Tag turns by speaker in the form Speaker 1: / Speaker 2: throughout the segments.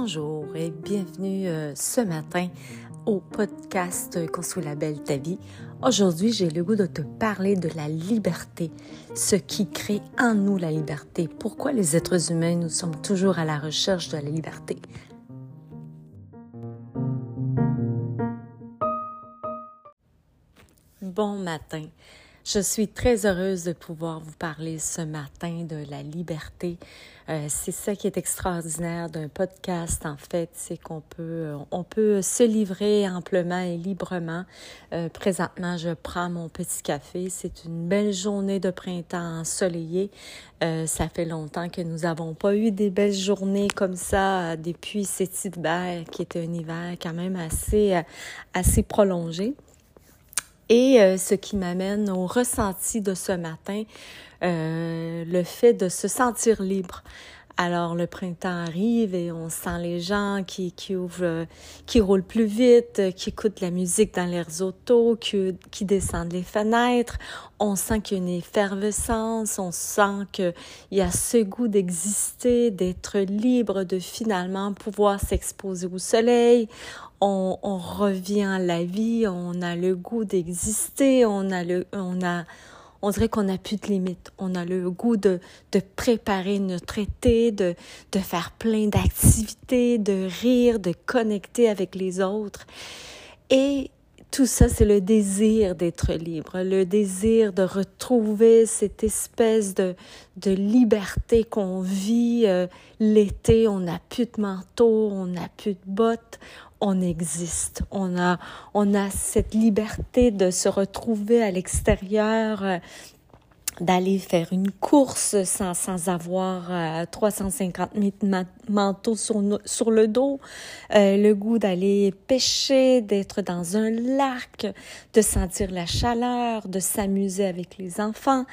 Speaker 1: Bonjour et bienvenue euh, ce matin au podcast Construire la belle ta vie. Aujourd'hui, j'ai le goût de te parler de la liberté, ce qui crée en nous la liberté. Pourquoi les êtres humains, nous sommes toujours à la recherche de la liberté? Bon matin. Je suis très heureuse de pouvoir vous parler ce matin de la liberté. Euh, c'est ça qui est extraordinaire d'un podcast, en fait, c'est qu'on peut, euh, on peut se livrer amplement et librement. Euh, présentement, je prends mon petit café. C'est une belle journée de printemps ensoleillé. Euh, ça fait longtemps que nous n'avons pas eu des belles journées comme ça depuis cet hiver, qui était un hiver quand même assez, assez prolongé. Et euh, ce qui m'amène au ressenti de ce matin, euh, le fait de se sentir libre. Alors le printemps arrive et on sent les gens qui, qui ouvrent, euh, qui roulent plus vite, qui écoutent la musique dans leurs autos, qui, qui descendent les fenêtres. On sent qu'il y a une effervescence, on sent qu'il y a ce goût d'exister, d'être libre, de finalement pouvoir s'exposer au soleil. On, on revient à la vie, on a le goût d'exister, on a le, on a, on dirait qu'on n'a plus de limites. On a le goût de, de préparer notre été, de, de faire plein d'activités, de rire, de connecter avec les autres. Et tout ça, c'est le désir d'être libre, le désir de retrouver cette espèce de, de liberté qu'on vit euh, l'été. On n'a plus de manteau, on n'a plus de bottes, on existe. On a, on a cette liberté de se retrouver à l'extérieur, euh, d'aller faire une course sans, sans avoir 350 000 manteaux sur, sur le dos, euh, le goût d'aller pêcher, d'être dans un lac, de sentir la chaleur, de s'amuser avec les enfants.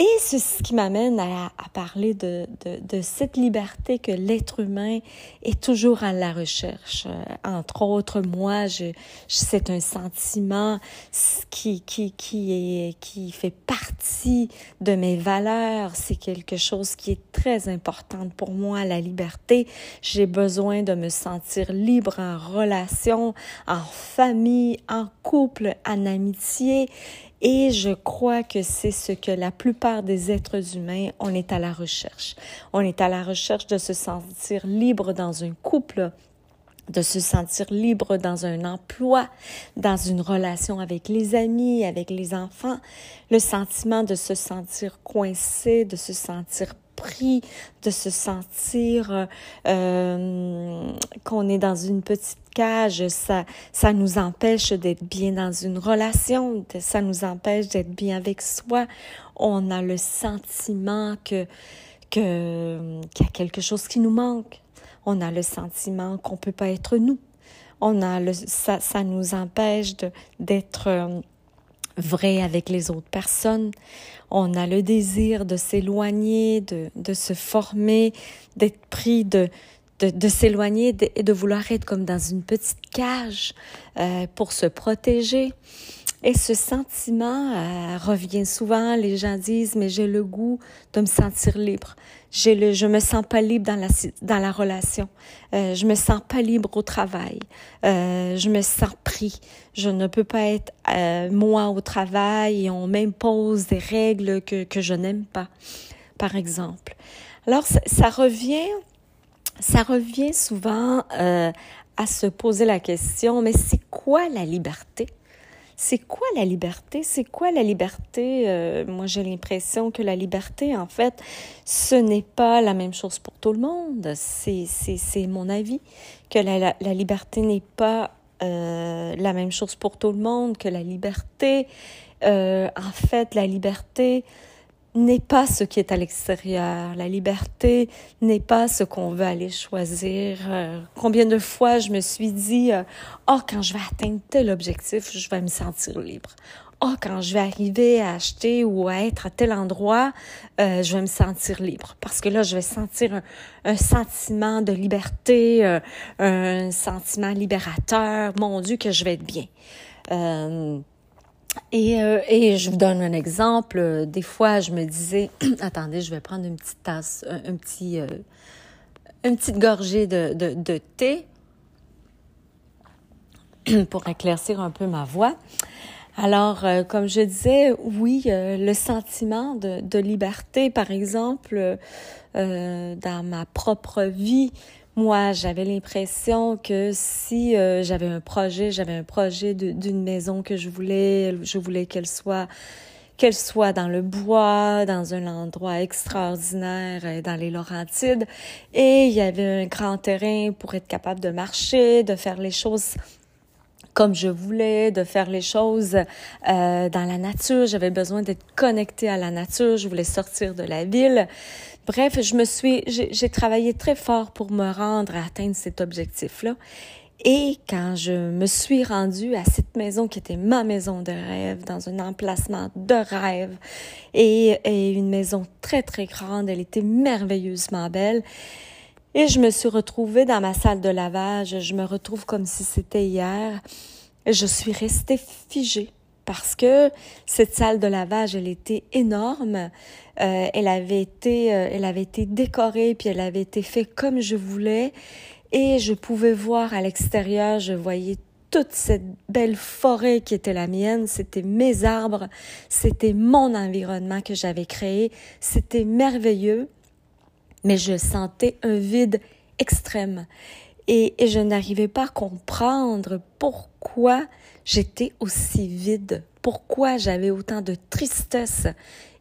Speaker 1: Et c'est ce qui m'amène à, parler de, de, de, cette liberté que l'être humain est toujours à la recherche. Euh, entre autres, moi, je, c'est un sentiment qui, qui, qui, est, qui fait partie de mes valeurs. C'est quelque chose qui est très important pour moi, la liberté. J'ai besoin de me sentir libre en relation, en famille, en couple, en amitié. Et je crois que c'est ce que la plupart des êtres humains, on est à la recherche. On est à la recherche de se sentir libre dans un couple, de se sentir libre dans un emploi, dans une relation avec les amis, avec les enfants, le sentiment de se sentir coincé, de se sentir de se sentir euh, qu'on est dans une petite cage, ça, ça nous empêche d'être bien dans une relation, ça nous empêche d'être bien avec soi. On a le sentiment que que qu'il y a quelque chose qui nous manque. On a le sentiment qu'on peut pas être nous. On a le ça, ça nous empêche d'être euh, vrai avec les autres personnes. On a le désir de s'éloigner, de, de se former, d'être pris de, de, de s'éloigner et de, vouloir être comme dans une petite cage euh, pour se protéger. Et ce sentiment euh, revient souvent. Les gens disent, mais j'ai le goût de me sentir libre. J'ai le, je me sens pas libre dans la dans la relation. Euh, je me sens pas libre au travail. Euh, je me sens pris. Je ne peux pas être euh, moi au travail et on m'impose des règles que que je n'aime pas, par exemple. Alors ça, ça revient, ça revient souvent euh, à se poser la question, mais c'est quoi la liberté? C'est quoi la liberté? C'est quoi la liberté? Euh, moi, j'ai l'impression que la liberté, en fait, ce n'est pas la même chose pour tout le monde. C'est, c'est, c'est mon avis que la, la, la liberté n'est pas euh, la même chose pour tout le monde, que la liberté, euh, en fait, la liberté, n'est pas ce qui est à l'extérieur. La liberté n'est pas ce qu'on veut aller choisir. Euh, combien de fois je me suis dit, euh, oh, quand je vais atteindre tel objectif, je vais me sentir libre. Oh, quand je vais arriver à acheter ou à être à tel endroit, euh, je vais me sentir libre. Parce que là, je vais sentir un, un sentiment de liberté, un sentiment libérateur. Mon Dieu, que je vais être bien. Et, euh, et je vous donne un exemple. Des fois, je me disais, attendez, je vais prendre une petite tasse, un, un petit, euh, une petite gorgée de, de thé pour éclaircir un peu ma voix. Alors, euh, comme je disais, oui, euh, le sentiment de, de, liberté, par exemple, dans ma propre vie, moi, j'avais l'impression que si j'avais un projet, j'avais un projet d'une maison que je voulais, je voulais qu'elle soit qu'elle soit dans le bois, dans un endroit extraordinaire dans les Laurentides, et il y avait un grand terrain pour être capable de marcher, de faire les choses comme je voulais, de faire les choses euh, dans la nature. J'avais besoin d'être connectée à la nature. Je voulais sortir de la ville. Bref, je me suis, j'ai travaillé très fort pour me rendre à atteindre cet objectif-là. Et quand je me suis rendue à cette maison qui était ma maison de rêve, dans un emplacement de rêve, et, et une maison très, très grande, elle était merveilleusement belle, et je me suis retrouvée dans ma salle de lavage. Je me retrouve comme si c'était hier. Je suis restée figée parce que cette salle de lavage, elle était énorme. Euh, elle avait été, euh, elle avait été décorée puis elle avait été faite comme je voulais. Et je pouvais voir à l'extérieur, je voyais toute cette belle forêt qui était la mienne, c'était mes arbres, c'était mon environnement que j'avais créé, c'était merveilleux. Mais je sentais un vide extrême et, je n'arrivais pas à comprendre pourquoi j'étais aussi vide, pourquoi j'avais autant de tristesse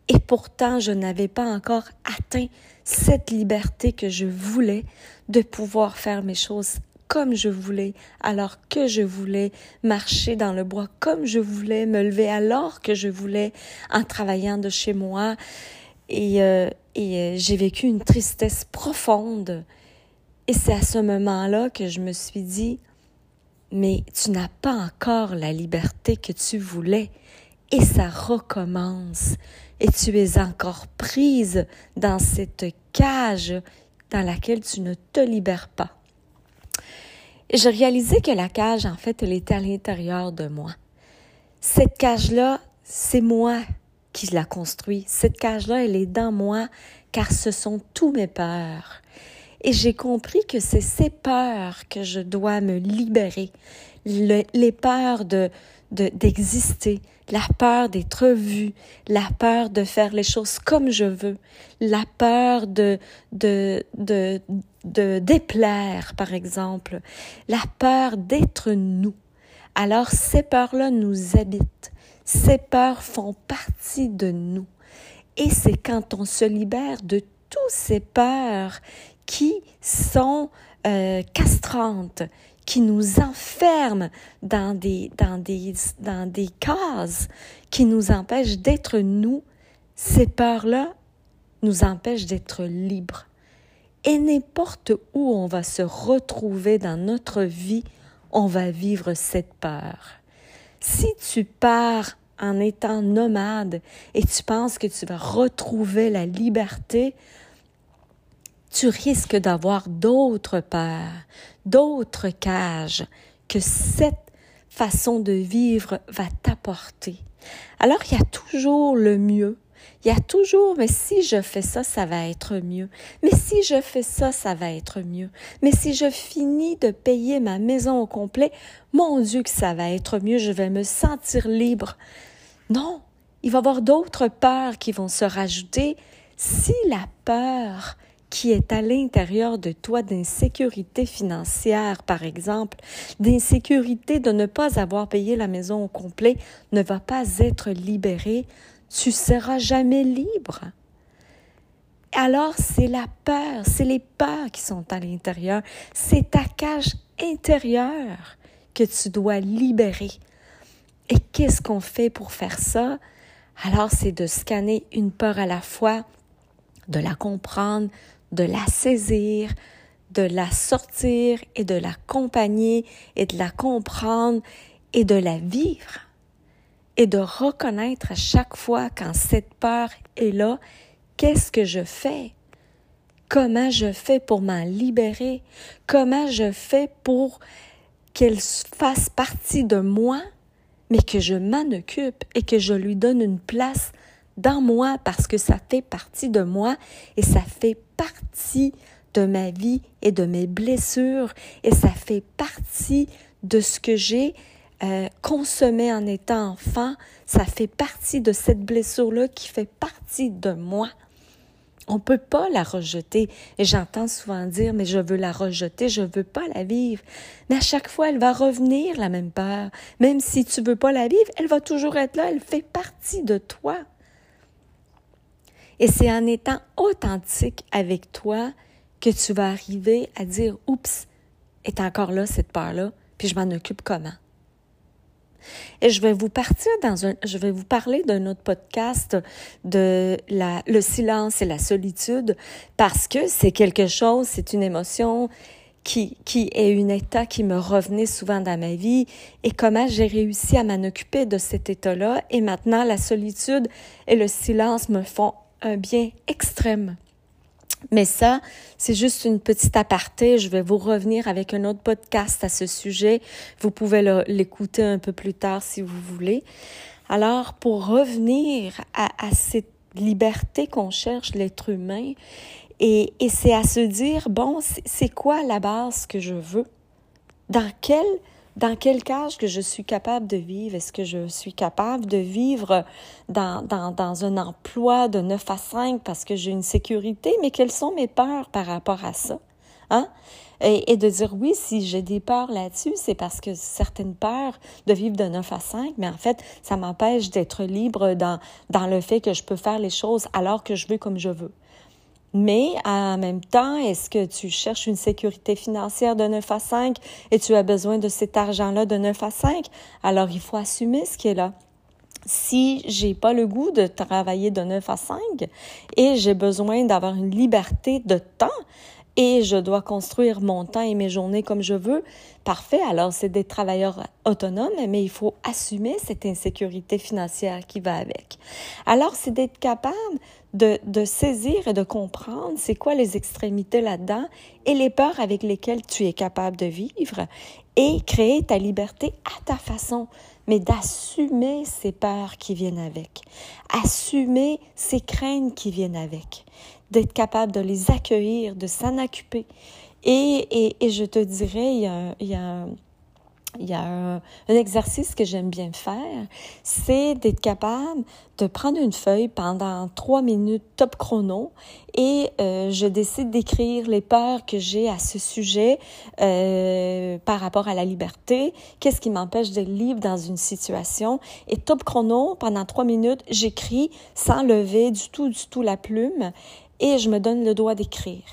Speaker 1: et pourtant je n'avais pas encore atteint cette liberté que je voulais de pouvoir faire mes choses comme je voulais, alors que je voulais marcher dans le bois comme je voulais, me lever alors que je voulais en travaillant de chez moi. Et, euh, et euh, j'ai vécu une tristesse profonde. Et c'est à ce moment-là que je me suis dit, mais tu n'as pas encore la liberté que tu voulais. Et ça recommence. Et tu es encore prise dans cette cage dans laquelle tu ne te libères pas. Et je réalisais que la cage, en fait, elle était à l'intérieur de moi. Cette cage-là, c'est moi qui l'a construit. Cette cage-là, elle est dans moi car ce sont tous mes peurs. Et j'ai compris que c'est ces peurs que je dois me libérer. les peurs de, d'exister, la peur d'être vu, la peur de faire les choses comme je veux, la peur de, de, de, de déplaire, par exemple, la peur d'être nous. Alors ces peurs-là nous habitent. Ces peurs font partie de nous. Et c'est quand on se libère de toutes ces peurs qui sont euh, castrantes, qui nous enferment dans des, dans, des, dans des cases, qui nous empêchent d'être nous, ces peurs-là nous empêchent d'être libres. Et n'importe où on va se retrouver dans notre vie, on va vivre cette peur. Si tu pars en étant nomade et tu penses que tu vas retrouver la liberté, tu risques d'avoir d'autres peurs, d'autres cages que cette façon de vivre va t'apporter. Alors il y a toujours le mieux, il y a toujours, mais si je fais ça, ça va être mieux. Mais si je fais ça, ça va être mieux. Mais si je finis de payer ma maison au complet, mon Dieu que ça va être mieux, je vais me sentir libre. Non, il va y avoir d'autres peurs qui vont se rajouter. Si la peur qui est à l'intérieur de toi d'insécurité financière, par exemple, d'insécurité de ne pas avoir payé la maison au complet, ne va pas être libérée, tu seras jamais libre. Alors c'est la peur, c'est les peurs qui sont à l'intérieur, c'est ta cage intérieure que tu dois libérer. Et qu'est-ce qu'on fait pour faire ça? Alors c'est de scanner une peur à la fois, de la comprendre, de la saisir, de la sortir et de l'accompagner et de la comprendre et de la vivre et de reconnaître à chaque fois quand cette peur est là, qu'est-ce que je fais? Comment je fais pour m'en libérer? Comment je fais pour qu'elle fasse partie de moi, mais que je m'en occupe et que je lui donne une place dans moi parce que ça fait partie de moi et ça fait partie de ma vie et de mes blessures et ça fait partie de ce que j'ai euh, consommé en étant enfant. Ça fait partie de cette blessure-là qui fait partie de moi. On ne peut pas la rejeter. Et j'entends souvent dire, mais je veux la rejeter, je ne veux pas la vivre. Mais à chaque fois, elle va revenir, la même peur. Même si tu ne veux pas la vivre, elle va toujours être là, elle fait partie de toi. Et c'est en étant authentique avec toi que tu vas arriver à dire, oups, est encore là cette peur-là, puis je m'en occupe comment? Et je vais vous partir dans un, je vais vous parler d'un autre podcast de la, le silence et la solitude parce que c'est quelque chose, c'est une émotion qui, qui est un état qui me revenait souvent dans ma vie et comment j'ai réussi à m'en occuper de cet état-là. Et maintenant, la solitude et le silence me font un bien extrême. Mais ça, c'est juste une petite aparté. Je vais vous revenir avec un autre podcast à ce sujet. Vous pouvez l'écouter un peu plus tard si vous voulez. Alors, pour revenir à, cette liberté qu'on cherche, l'être humain, et, et c'est à se dire, bon, c'est quoi la base que je veux? Dans quel dans quel cage que je suis capable de vivre? Est-ce que je suis capable de vivre dans, un emploi de 9 à 5 parce que j'ai une sécurité? Mais quelles sont mes peurs par rapport à ça? Hein? Et, de dire oui, si j'ai des peurs là-dessus, c'est parce que certaines peurs de vivre de 9 à 5, mais en fait, ça m'empêche d'être libre dans le fait que je peux faire les choses alors que je veux comme je veux. Mais en même temps, est-ce que tu cherches une sécurité financière de 9 à 5 et tu as besoin de cet argent-là de 9 à 5? Alors, il faut assumer ce qui est là. Si j'ai pas le goût de travailler de 9 à 5 et j'ai besoin d'avoir une liberté de temps, et je dois construire mon temps et mes journées comme je veux, parfait. Alors, c'est des travailleurs autonomes, mais il faut assumer cette insécurité financière qui va avec. Alors, c'est d'être capable de, de, saisir et de comprendre c'est quoi les extrémités là-dedans et les peurs avec lesquelles tu es capable de vivre et créer ta liberté à ta façon, mais d'assumer ces peurs qui viennent avec, assumer ces craintes qui viennent avec d'être capable de les accueillir, de s'en occuper. Et, et, et, je te dirais, il y a, il y a, un, exercice que j'aime bien faire, c'est d'être capable de prendre une feuille pendant trois minutes top chrono et euh, je décide d'écrire les peurs que j'ai à ce sujet euh, par rapport à la liberté, qu'est-ce qui m'empêche de libre dans une situation. Et top chrono, pendant trois minutes, j'écris sans lever du tout, du tout la plume et je me donne le droit d'écrire.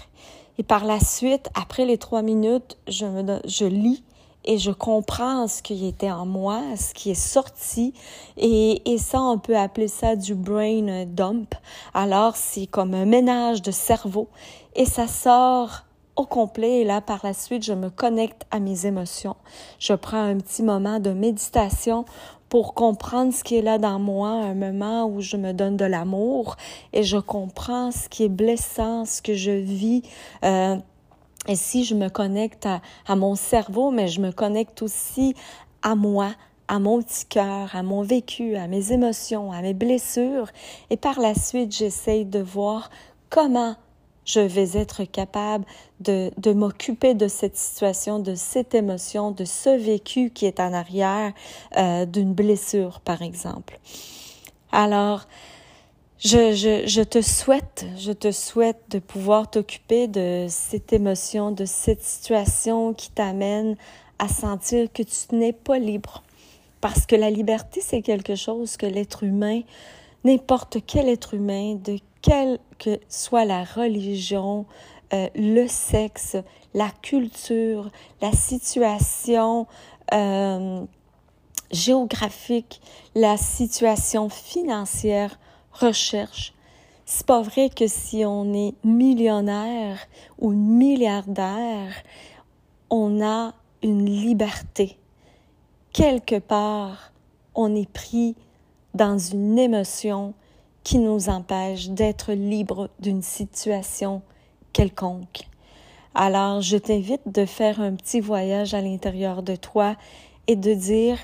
Speaker 1: Et par la suite, après les trois minutes, je, je lis et je comprends ce qui était en moi, ce qui est sorti. Et, et ça, on peut appeler ça du brain dump. Alors, c'est comme un ménage de cerveau et ça sort au complet et là par la suite je me connecte à mes émotions. Je prends un petit moment de méditation pour comprendre ce qui est là dans moi, un moment où je me donne de l'amour et je comprends ce qui est blessant, ce que je vis. Euh, et si je me connecte à, à mon cerveau, mais je me connecte aussi à moi, à mon petit cœur, à mon vécu, à mes émotions, à mes blessures. Et par la suite, j'essaye de voir comment je vais être capable de, de m'occuper de cette situation, de cette émotion, de ce vécu qui est en arrière euh, d'une blessure, par exemple. Alors, je, je, je, te souhaite, je te souhaite de pouvoir t'occuper de cette émotion, de cette situation qui t'amène à sentir que tu n'es pas libre. Parce que la liberté, c'est quelque chose que l'être humain, n'importe quel être humain, de quelle que soit la religion, euh, le sexe, la culture, la situation euh, géographique, la situation financière, recherche. C'est pas vrai que si on est millionnaire ou milliardaire, on a une liberté. Quelque part, on est pris dans une émotion qui nous empêche d'être libres d'une situation quelconque. Alors, je t'invite de faire un petit voyage à l'intérieur de toi et de dire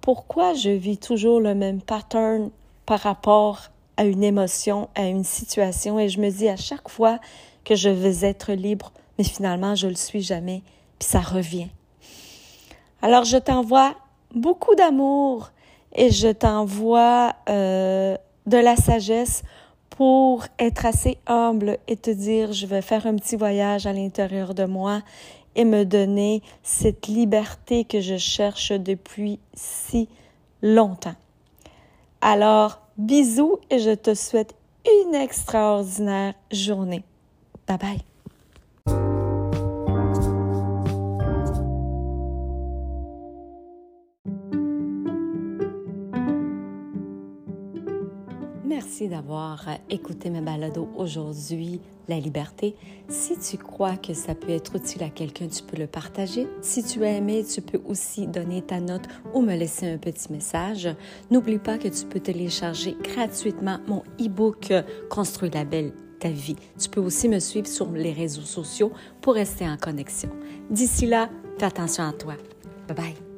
Speaker 1: pourquoi je vis toujours le même pattern par rapport à une émotion, à une situation et je me dis à chaque fois que je vais être libre, mais finalement, je le suis jamais, puis ça revient. Alors, je t'envoie beaucoup d'amour et je t'envoie euh, de la sagesse pour être assez humble et te dire, je vais faire un petit voyage à l'intérieur de moi et me donner cette liberté que je cherche depuis si longtemps. Alors, bisous et je te souhaite une extraordinaire journée. Bye bye. Merci d'avoir écouté mes balados aujourd'hui, La liberté. Si tu crois que ça peut être utile à quelqu'un, tu peux le partager. Si tu as aimé, tu peux aussi donner ta note ou me laisser un petit message. N'oublie pas que tu peux télécharger gratuitement mon e-book Construire la belle ta vie. Tu peux aussi me suivre sur les réseaux sociaux pour rester en connexion. D'ici là, fais attention à toi. Bye bye.